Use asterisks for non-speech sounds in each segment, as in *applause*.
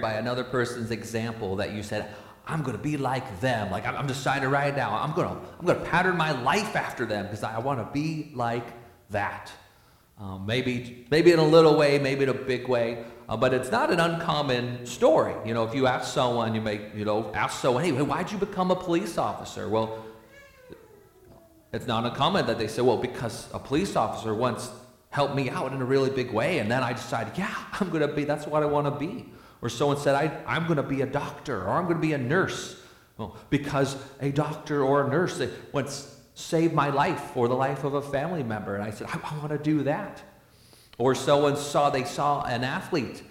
by another person's example that you said, I'm going to be like them. Like I'm, I'm deciding right now, I'm going to, I'm going to pattern my life after them because I want to be like that. Um, maybe, maybe in a little way, maybe in a big way, uh, but it's not an uncommon story. You know, if you ask someone, you may, you know, ask someone, hey, why'd you become a police officer? Well, it's not uncommon that they say, well, because a police officer once helped me out in a really big way, and then I decided, yeah, *laughs* I'm going to be, that's what I want to be. Or someone said, I, I'm going to be a doctor, or I'm going to be a nurse. Well, because a doctor or a nurse once saved my life or the life of a family member. And I said, I, I want to do that. Or someone saw, they saw an athlete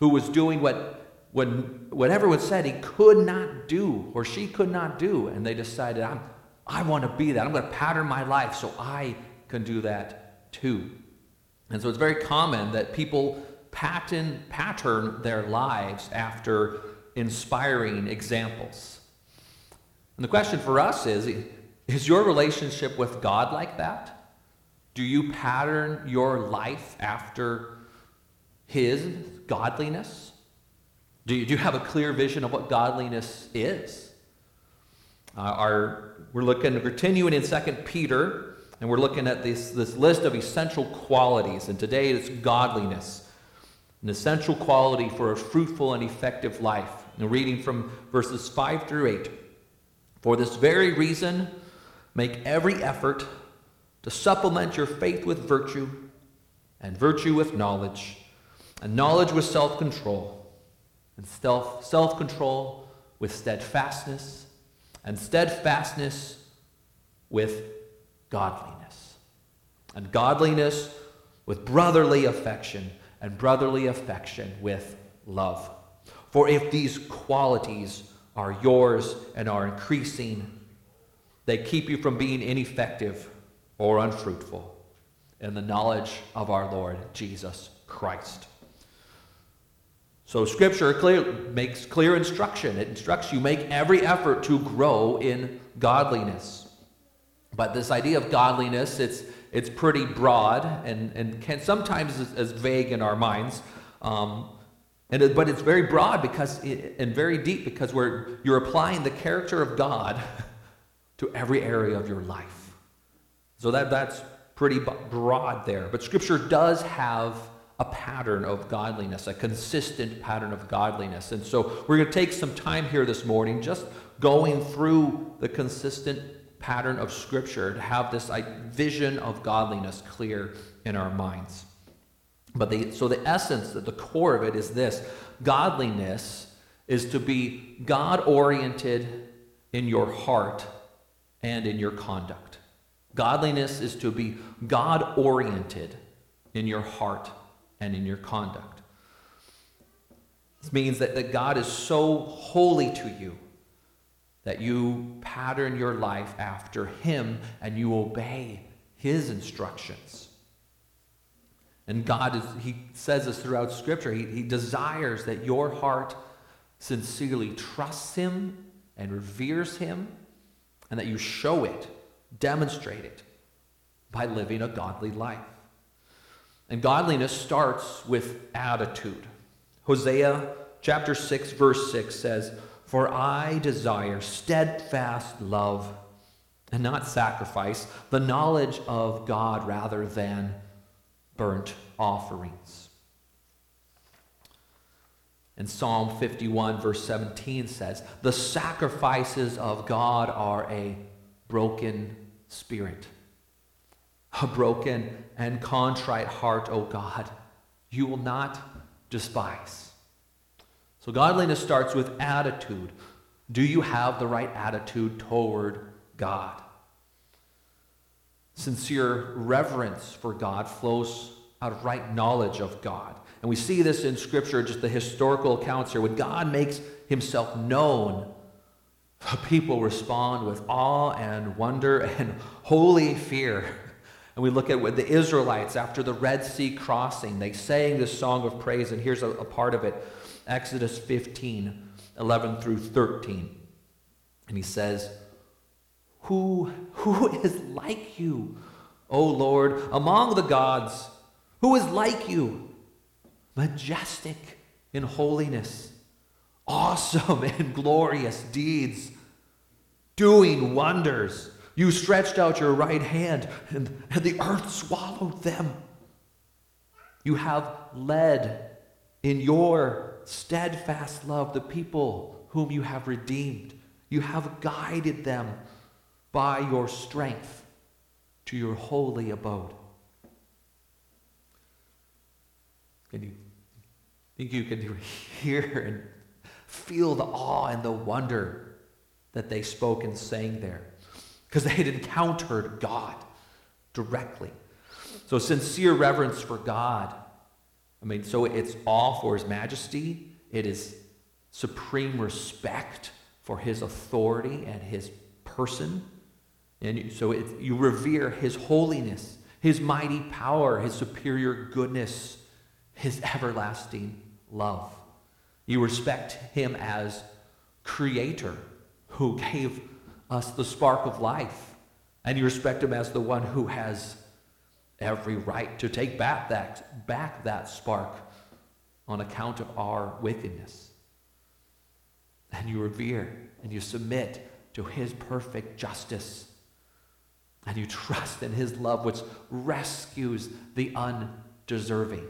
who was doing what, when, what everyone said he could not do or she could not do. And they decided, I'm, I want to be that. I'm going to pattern my life so I can do that too. And so it's very common that people pattern, pattern their lives after inspiring examples. And the question for us is is your relationship with God like that? Do you pattern your life after His godliness? Do you, do you have a clear vision of what godliness is? Uh, our, we're looking, continuing in 2 Peter and we're looking at this, this list of essential qualities. And today it's godliness, an essential quality for a fruitful and effective life. And reading from verses 5 through 8. For this very reason, make every effort to supplement your faith with virtue, and virtue with knowledge, and knowledge with self control, and self control with steadfastness, and steadfastness with godliness. And godliness with brotherly affection, and brotherly affection with love. For if these qualities are yours and are increasing, they keep you from being ineffective or unfruitful in the knowledge of our Lord Jesus Christ. So scripture clear, makes clear instruction. It instructs you make every effort to grow in godliness. But this idea of godliness, it's, it's pretty broad and, and can sometimes is vague in our minds. Um, and it, but it's very broad because it, and very deep because we're, you're applying the character of God *laughs* to every area of your life. So that, that's pretty broad there. But Scripture does have a pattern of godliness, a consistent pattern of godliness. And so we're going to take some time here this morning just going through the consistent pattern of Scripture to have this vision of godliness clear in our minds. But the, so the essence, the core of it is this godliness is to be God oriented in your heart and in your conduct. Godliness is to be God oriented in your heart and in your conduct. This means that, that God is so holy to you that you pattern your life after Him and you obey His instructions. And God, is, He says this throughout Scripture, he, he desires that your heart sincerely trusts Him and reveres Him, and that you show it, demonstrate it by living a godly life. And godliness starts with attitude. Hosea chapter 6, verse 6 says, for I desire steadfast love and not sacrifice, the knowledge of God rather than burnt offerings. And Psalm 51, verse 17 says, The sacrifices of God are a broken spirit, a broken and contrite heart, O God, you will not despise. So, godliness starts with attitude. Do you have the right attitude toward God? Sincere reverence for God flows out of right knowledge of God. And we see this in Scripture, just the historical accounts here. When God makes himself known, people respond with awe and wonder and holy fear. And we look at what the Israelites, after the Red Sea crossing, they sang this song of praise. And here's a, a part of it. Exodus 15, 11 through 13. And he says, Who, *laughs* who is like you, O Lord, among the gods? Who is like you? Majestic in holiness, awesome *laughs* and glorious deeds, doing wonders. You stretched out your right hand, and, and the earth swallowed them. You have led in your steadfast love the people whom you have redeemed. You have guided them by your strength to your holy abode. Can you think you can hear and feel the awe and the wonder that they spoke and sang there? Because they had encountered God directly. So, sincere reverence for God. I mean, so it's awe for His majesty, it is supreme respect for His authority and His person. And so it, you revere His holiness, His mighty power, His superior goodness, His everlasting love. You respect Him as Creator who gave us the spark of life. And you respect Him as the one who has every right to take back that, back that spark on account of our wickedness. And you revere and you submit to his perfect justice. And you trust in his love, which rescues the undeserving.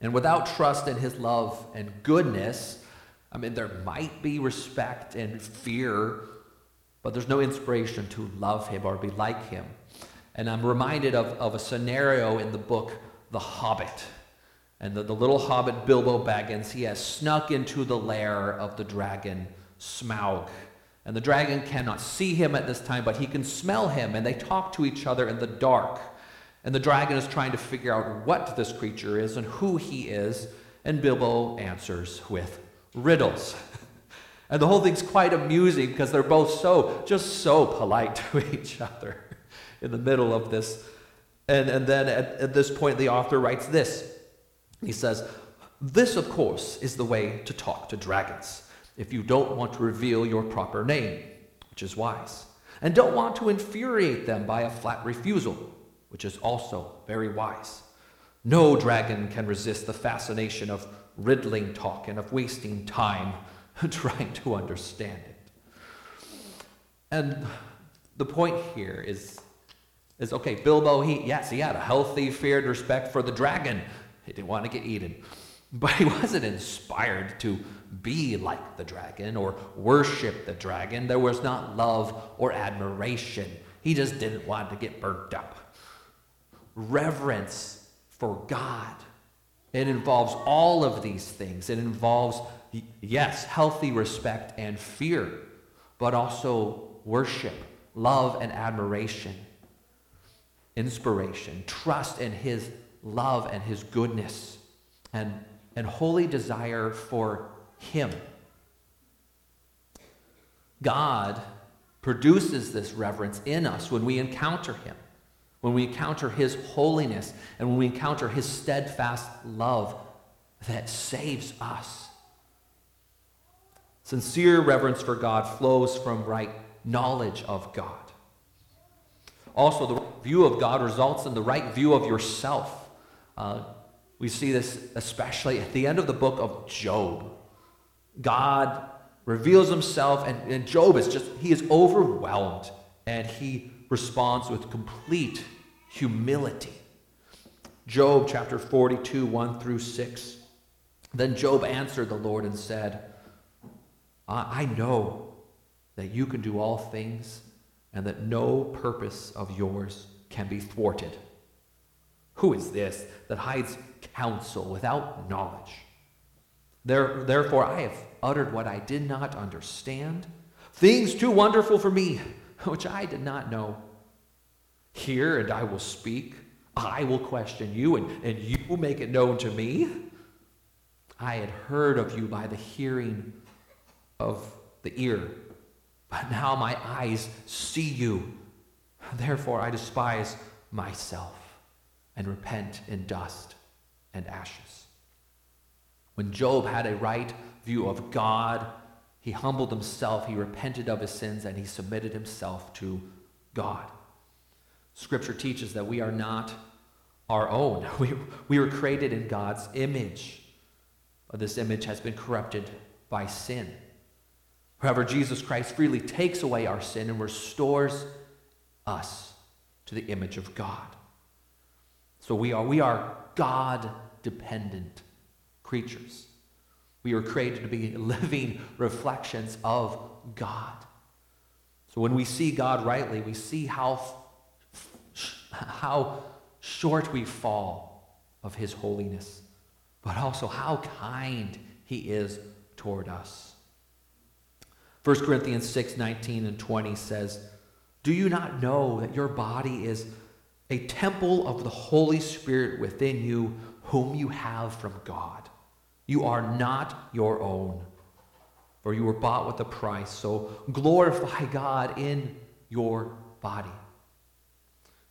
And without trust in his love and goodness, I mean, there might be respect and fear, but there's no inspiration to love him or be like him. And I'm reminded of, of a scenario in the book The Hobbit. And the, the little hobbit Bilbo Baggins, he has snuck into the lair of the dragon Smaug. And the dragon cannot see him at this time, but he can smell him, and they talk to each other in the dark. And the dragon is trying to figure out what this creature is and who he is, and Bilbo answers with riddles. *laughs* And the whole thing's quite amusing because they're both so, just so polite *laughs* to each other in the middle of this. And, and then at, at this point, the author writes this He says, This, of course, is the way to talk to dragons if you don't want to reveal your proper name, which is wise, and don't want to infuriate them by a flat refusal, which is also very wise. No dragon can resist the fascination of riddling talk and of wasting time *laughs* trying to understand it. And the point here is, is okay, Bilbo, he, yes, he had a healthy, feared respect for the dragon. He didn't want to get eaten. *laughs* But he wasn't inspired to be like the dragon or worship the dragon. There was not love or admiration. He just didn't want to get burnt up. Reverence for God. It involves all of these things. It involves, yes, healthy respect and fear, but also worship, love and admiration, inspiration, trust in His love and His goodness, and, and holy desire for him. God produces this reverence in us when we encounter Him, when we encounter His holiness, and when we encounter His steadfast love that saves us. Sincere reverence for God flows from right knowledge of God. Also, the view of God results in the right view of yourself. Uh, we see this especially at the end of the book of Job. God reveals himself, and, and Job is just, he is overwhelmed, and he responds with complete humility. Job chapter 42, 1 through 6. Then Job answered the Lord and said, I know that you can do all things and that no purpose of yours can be thwarted. Who is this that hides counsel without knowledge? There, therefore, I have uttered what I did not understand, things too wonderful for me, which I did not know. Hear, and I will speak. I will question you, and, and you will make it known to me. I had heard of you by the hearing of the ear, but now my eyes see you. Therefore, I despise myself and repent in dust and ashes. When Job had a right view of God, he humbled himself, he repented of his sins, and he submitted himself to God. Scripture teaches that we are not our own. *laughs* We, we were created in God's image. this image has been corrupted by sin. However, Jesus Christ freely takes away our sin and restores us to the image of God. So we are, we are God dependent creatures. We are created to be *laughs* living reflections of God. So when we see God rightly, we see how, how short we fall of his holiness, but also how kind he is toward us. 1 Corinthians 6 19 and 20 says, Do you not know that your body is a temple of the Holy Spirit within you, whom you have from God? You are not your own, for you were bought with a price. So glorify God in your body.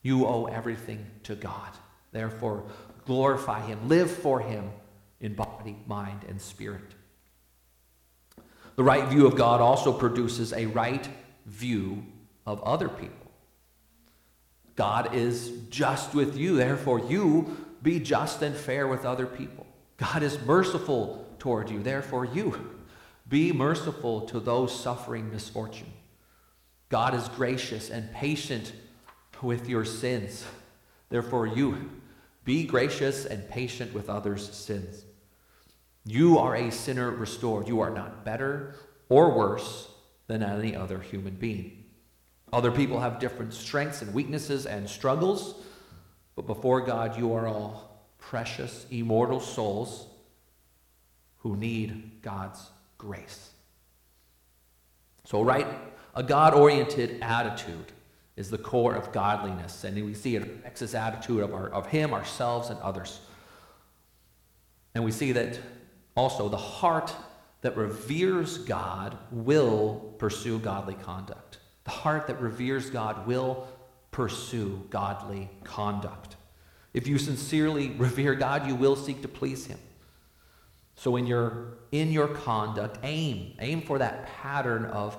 You owe everything to God. Therefore, glorify Him, live for Him in body, mind, and spirit. The right view of God also produces a right view of other people. God is just with you, therefore, you be just and fair with other people. God is merciful toward you, therefore, you be merciful to those suffering misfortune. God is gracious and patient with your sins, therefore, you be gracious and patient with others' sins. You are a sinner restored. You are not better or worse than any other human being. Other people have different strengths and weaknesses and struggles, but before God, you are all precious, immortal souls who need God's grace. So, right, a God oriented attitude is the core of godliness, and we see it affects this attitude of, our, of Him, ourselves, and others. And we see that also, the heart that reveres God will pursue godly conduct. The heart that reveres God will pursue godly conduct. If you sincerely revere God, you will seek to please Him. So in your in your conduct, aim aim for that pattern of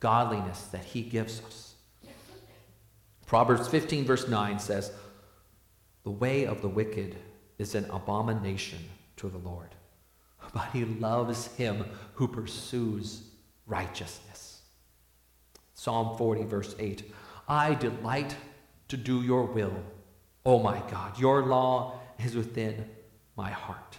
godliness that He gives us. Proverbs 15 verse 9 says, "The way of the wicked is an abomination to the Lord." but he loves him who pursues righteousness. Psalm 40, verse 8 I delight to do your will, O my God. Your law is within my heart.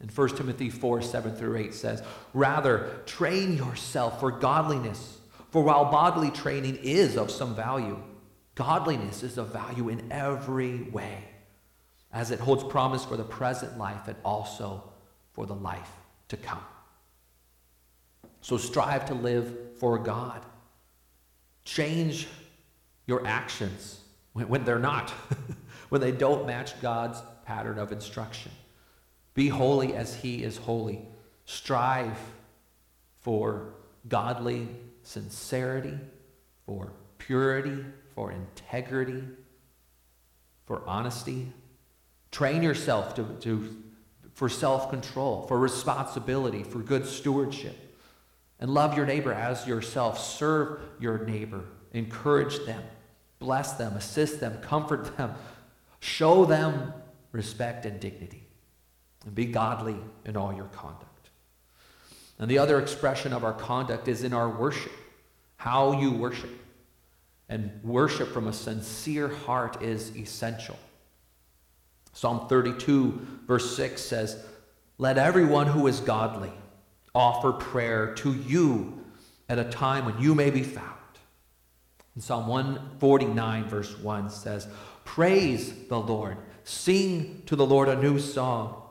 And 1 Timothy 4, 7 through 8 says, Rather, train yourself for godliness, for while bodily training is of some value, godliness is of value in every way as it holds promise for the present life and also for the life to come. So strive to live for God. Change your actions when, they're not, *laughs* when they don't match God's pattern of instruction. Be holy as He is holy. Strive for godly sincerity, for purity, for integrity, for honesty, Train yourself to, to, for self control, for responsibility, for good stewardship. And love your neighbor as yourself. Serve your neighbor. Encourage them. Bless them. Assist them. Comfort them. Show them respect and dignity. And be godly in all your conduct. And the other expression of our conduct is in our worship. How you worship. And worship from a sincere heart is essential. Psalm 32, verse 6 says, Let everyone who is godly offer prayer to you at a time when you may be found. And Psalm 149, verse 1 says, Praise the Lord, sing to the Lord a new song,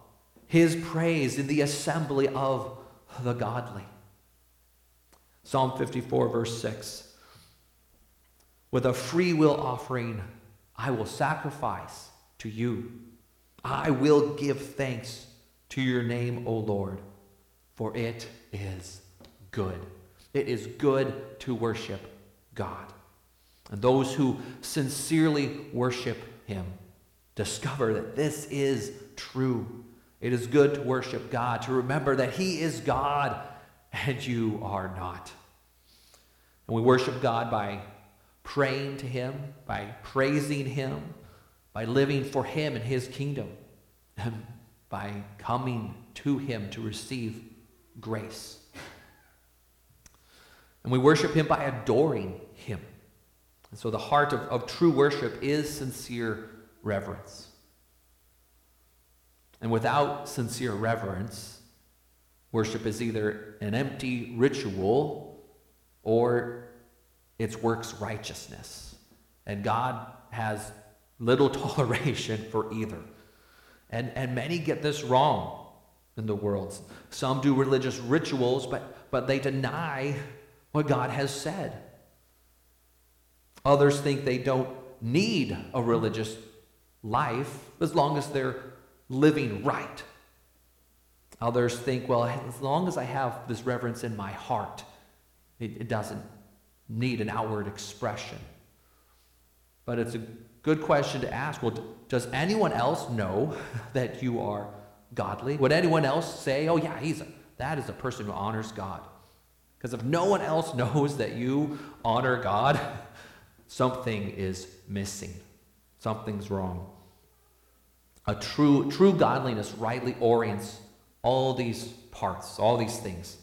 his praise in the assembly of the godly. Psalm 54, verse 6 With a free will offering, I will sacrifice to you. I will give thanks to your name, O Lord, for it is good. It is good to worship God. And those who sincerely worship Him discover that this is true. It is good to worship God, to remember that He is God and you are not. And we worship God by praying to Him, by praising Him, by living for Him and His kingdom. And by coming to Him to receive grace. And we worship Him by adoring Him. And so the heart of, of true worship is sincere reverence. And without sincere reverence, worship is either an empty ritual or it's works righteousness. And God has little *laughs* toleration for either. And, and many get this wrong in the world. Some do religious rituals, but, but they deny what God has said. Others think they don't need a religious life as long as they're living right. Others think, well, as long as I have this reverence in my heart, it, it doesn't need an outward expression. But it's a good question to ask. Well, does anyone else know *laughs* that you are godly? Would anyone else say, oh, yeah, he's a, that is a person who honors God? Because if no one else *laughs* knows that you honor God, *laughs* something is missing. Something's wrong. A true, true godliness rightly orients all these parts, all these things.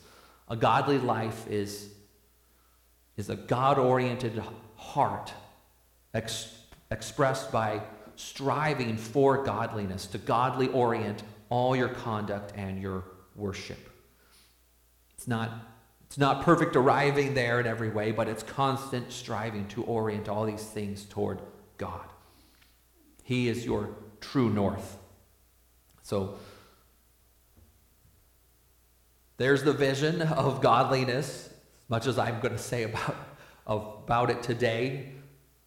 A godly life is, is a God oriented heart ex- expressed by striving for godliness, to godly orient all your conduct and your worship. It's not, it's not perfect arriving there in every way, but it's constant striving to orient all these things toward God. He is your true north. So there's the vision of godliness, as much as I'm going to say about, about it today.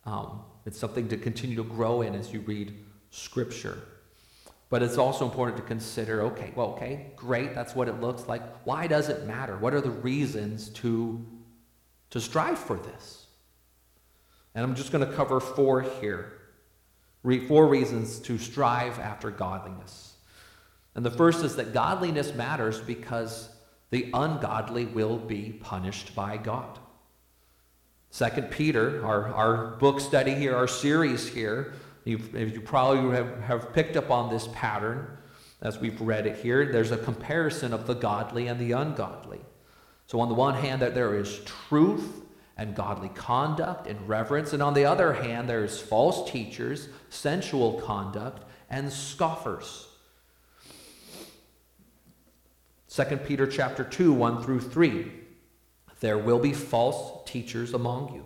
Um, it's something to continue to grow in as you read Scripture. But it's also important to consider okay, well, okay, great, that's what it looks like. Why does it matter? What are the reasons to, to strive for this? And I'm just going to cover four here four reasons to strive after godliness. And the first is that godliness matters because the ungodly will be punished by God. Second Peter, our, our book study here, our series here, you've, you probably have, have picked up on this pattern as we've read it here. There's a comparison of the godly and the ungodly. So, on the one hand, that there is truth and godly conduct and reverence. And on the other hand, there's false teachers, sensual conduct, and scoffers. 2 Peter chapter 2, 1 through 3. There will be false teachers among you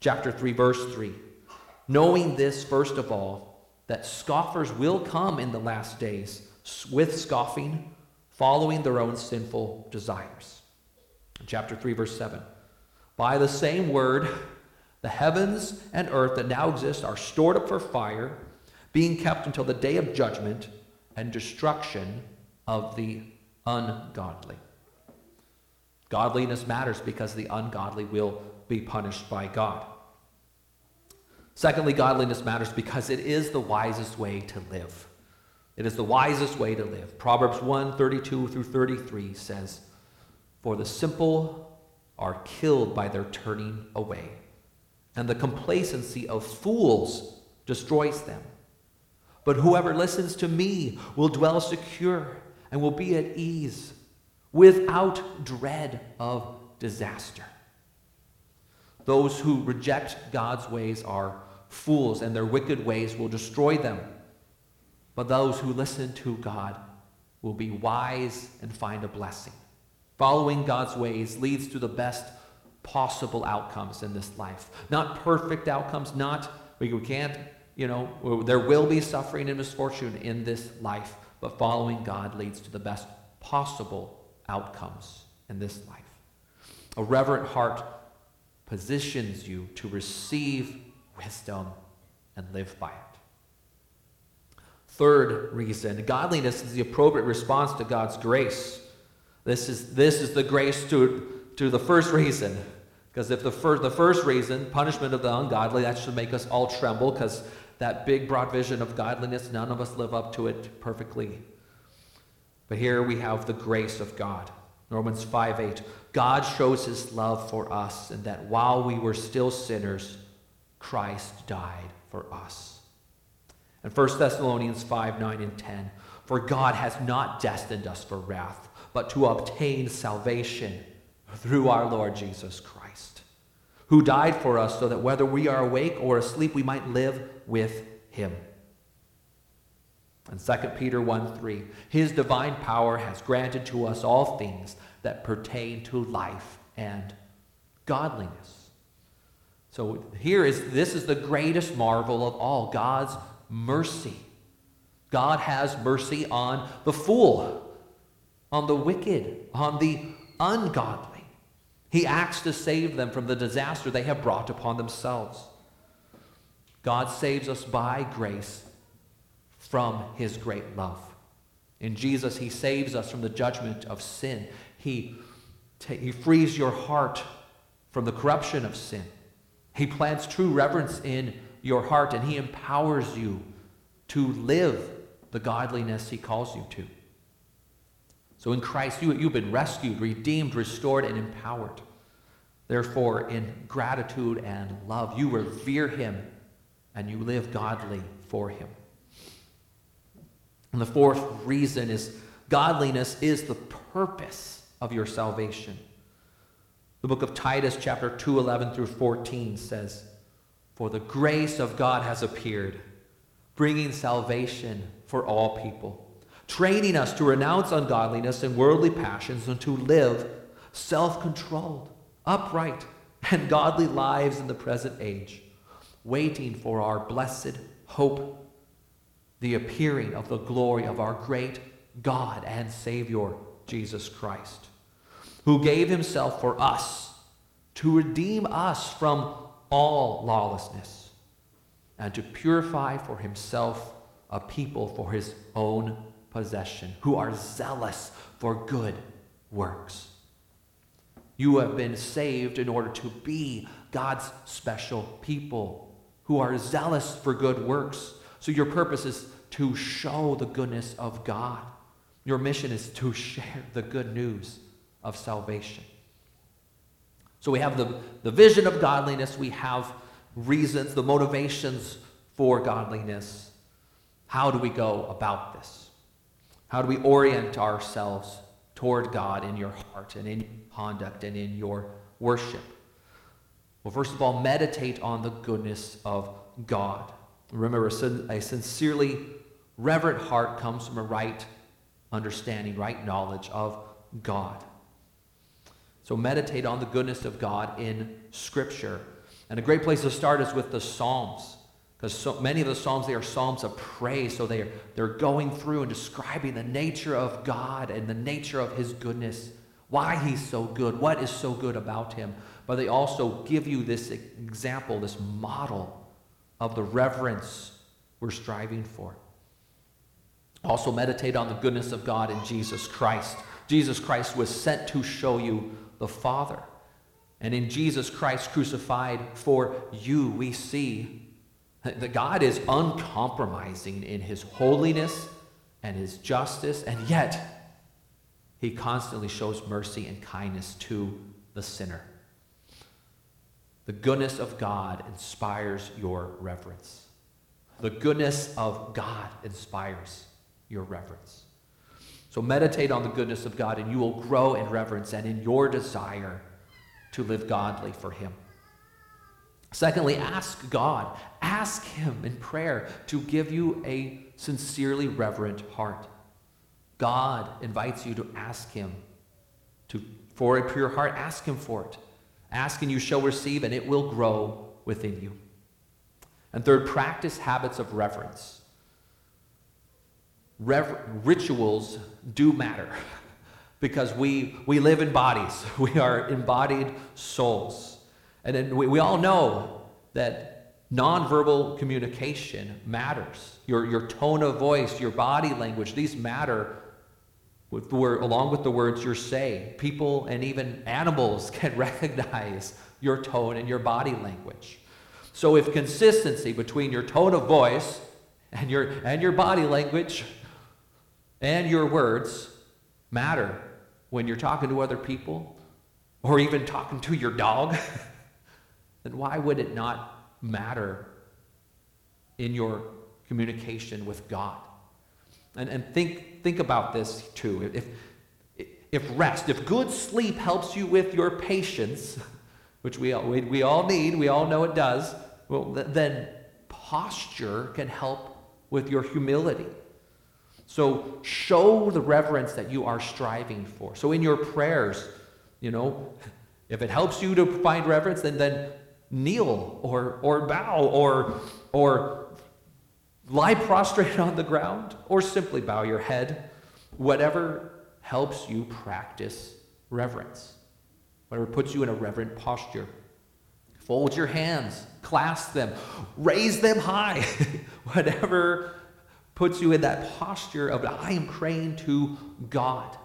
Chapter 3, verse 3. Knowing this, first of all, that scoffers will come in the last days with scoffing, following their own sinful desires chapter 3, verse 7. By the same word, the heavens and earth that now exist are stored up for fire, being kept until the day of judgment and destruction of the ungodly. Godliness matters because the ungodly will be punished by God. Secondly, godliness matters because it is the wisest way to live. It is the wisest way to live. Proverbs 1 32 through 33 says, for the simple are killed by their turning away, and the complacency of fools destroys them. But whoever listens to me will dwell secure and will be at ease without dread of disaster. Those who reject God's ways are fools, and their wicked ways will destroy them. But those who listen to God will be wise and find a blessing. Following God's ways leads to the best possible outcomes in this life. Not perfect outcomes, not, we can't, you know, there will be suffering and misfortune in this life, but following God leads to the best possible outcomes in this life. A reverent heart positions you to receive wisdom and live by it. Third reason godliness is the appropriate response to God's grace. This is, this is the grace to, to the first reason. Because if the first, the first reason, punishment of the ungodly, that should make us all tremble because that big, broad vision of godliness, none of us live up to it perfectly. But here we have the grace of God. Romans 5 8. God shows his love for us, and that while we were still sinners, Christ died for us. And 1 Thessalonians 5 9 and 10. For God has not destined us for wrath, but to obtain salvation through our Lord Jesus Christ, who died for us so that whether we are awake or asleep, we might live with him. And 2 Peter 1 3. His divine power has granted to us all things that pertain to life and godliness. So here is this is the greatest marvel of all God's mercy. God has mercy on the fool, on the wicked, on the ungodly. He acts to save them from the disaster they have brought upon themselves. God saves us by grace from his great love. In Jesus, he saves us from the judgment of sin. He, he frees your heart from the corruption of sin. He plants true reverence in your heart, and he empowers you to live the godliness he calls you to. So in Christ, you, you've been rescued, redeemed, restored, and empowered. Therefore, in gratitude and love, you revere him and you live godly for him. And the fourth reason is godliness is the purpose of your salvation. The book of Titus, chapter 2, 11 through 14 says, For the grace of God has appeared, bringing salvation for all people, training us to renounce ungodliness and worldly passions and to live self controlled, upright, and godly lives in the present age, waiting for our blessed hope the appearing of the glory of our great God and Savior, Jesus Christ, who gave himself for us to redeem us from all lawlessness and to purify for himself a people for his own possession, who are zealous for good works. You have been saved in order to be God's special people who are zealous for good works so your purpose is to show the goodness of God. Your mission is to share the good news of salvation. So we have the, the vision of godliness, we have reasons, the motivations for godliness. How do we go about this? How do we orient ourselves toward God in your heart and in your conduct and in your worship? Well, first of all, meditate on the goodness of God. Remember, a sincerely reverent heart comes from a right understanding, right knowledge of God. So meditate on the goodness of God in Scripture. And a great place to start is with the Psalms. Because so many of the Psalms, they are Psalms of praise. So they are, they're going through and describing the nature of God and the nature of His goodness, why He's so good, what is so good about Him. But they also give you this example, this model of the reverence we're striving for. Also, meditate on the goodness of God in Jesus Christ. Jesus Christ was sent to show you the Father. And in Jesus Christ crucified for you, we see that God is uncompromising in his holiness and his justice, and yet he constantly shows mercy and kindness to the sinner. The goodness of God inspires your reverence. The goodness of God inspires your reverence. So meditate on the goodness of God, and you will grow in reverence and in your desire to live godly for Him. Secondly, ask God, ask Him in prayer to give you a sincerely reverent heart. God invites you to ask Him to, for a pure heart. Ask Him for it. Ask and you shall receive, and it will grow within you. And third, practice habits of reverence. Rever- rituals do matter *laughs* because we, we live in bodies, *laughs* we are embodied souls. And we, we all know that nonverbal communication matters. Your, your tone of voice, your body language, these matter with word, along with the words you're saying. People and even animals *laughs* can recognize your tone and your body language. So if consistency between your tone of voice and your, and your body language and your words matter when you're talking to other people or even talking to your dog, *laughs* then why would it not matter in your communication with God? And, and think, think about this too. If, if rest, if good sleep helps you with your patience, *laughs* which we all, we, we all need, we all know it does, well, th- then posture can help with your humility. So show the reverence that you are striving for. So in your prayers, you know, *laughs* if it helps you to find reverence, then then kneel or or bow or or lie prostrate *laughs* on the ground or simply bow your head. Whatever helps you practice reverence. Whatever puts you in a reverent posture. Fold your hands, clasp them, raise them high. *laughs* Whatever puts you in that posture of, I am praying to God.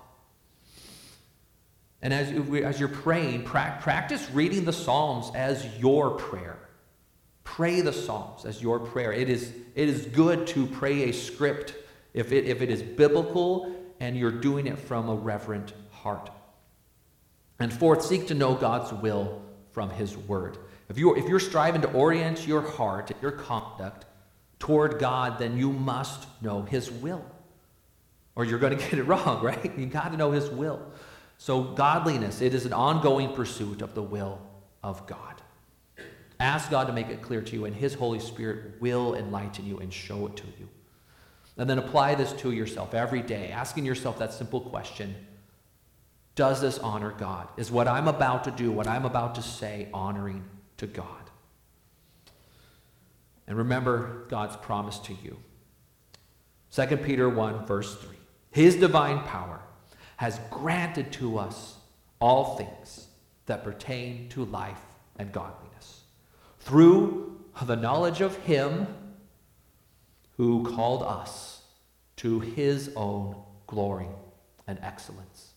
And as, as you're praying, practice reading the Psalms as your prayer. Pray the Psalms as your prayer. It is, it is good to pray a script if it, if it is biblical and you're doing it from a reverent heart. And fourth, seek to know God's will from His Word. If you're, if you're striving to orient your heart, your conduct toward God, then you must know His will. Or you're going *laughs* to get it wrong, right? You got to know His will. So, godliness, it is an ongoing pursuit of the will of God. Ask God to make it clear to you, and His Holy Spirit will enlighten you and show it to you. And then apply this to yourself every day, asking yourself that simple question Does this honor God? Is what I'm about to do, what I'm about to say, honoring to God. And remember God's promise to you. 2 Peter 1, verse 3. His divine power has granted to us all things that pertain to life and godliness through the knowledge of Him who called us to His own glory and excellence.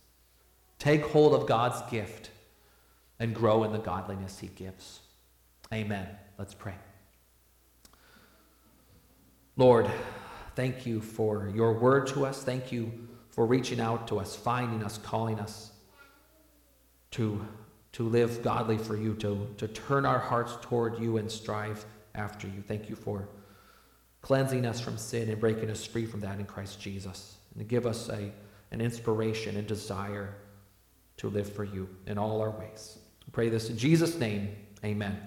Take hold of God's gift and grow in the godliness He gives. Amen. Let's pray. Lord, thank you for your word to us. Thank you for reaching out to us, finding us, calling us to, to live godly for you, to, to turn our hearts toward you and strive after you. Thank you for cleansing us from sin and breaking us free from that in Christ Jesus. And give us a, an inspiration and desire to live for you in all our ways. I pray this in Jesus' name. Amen.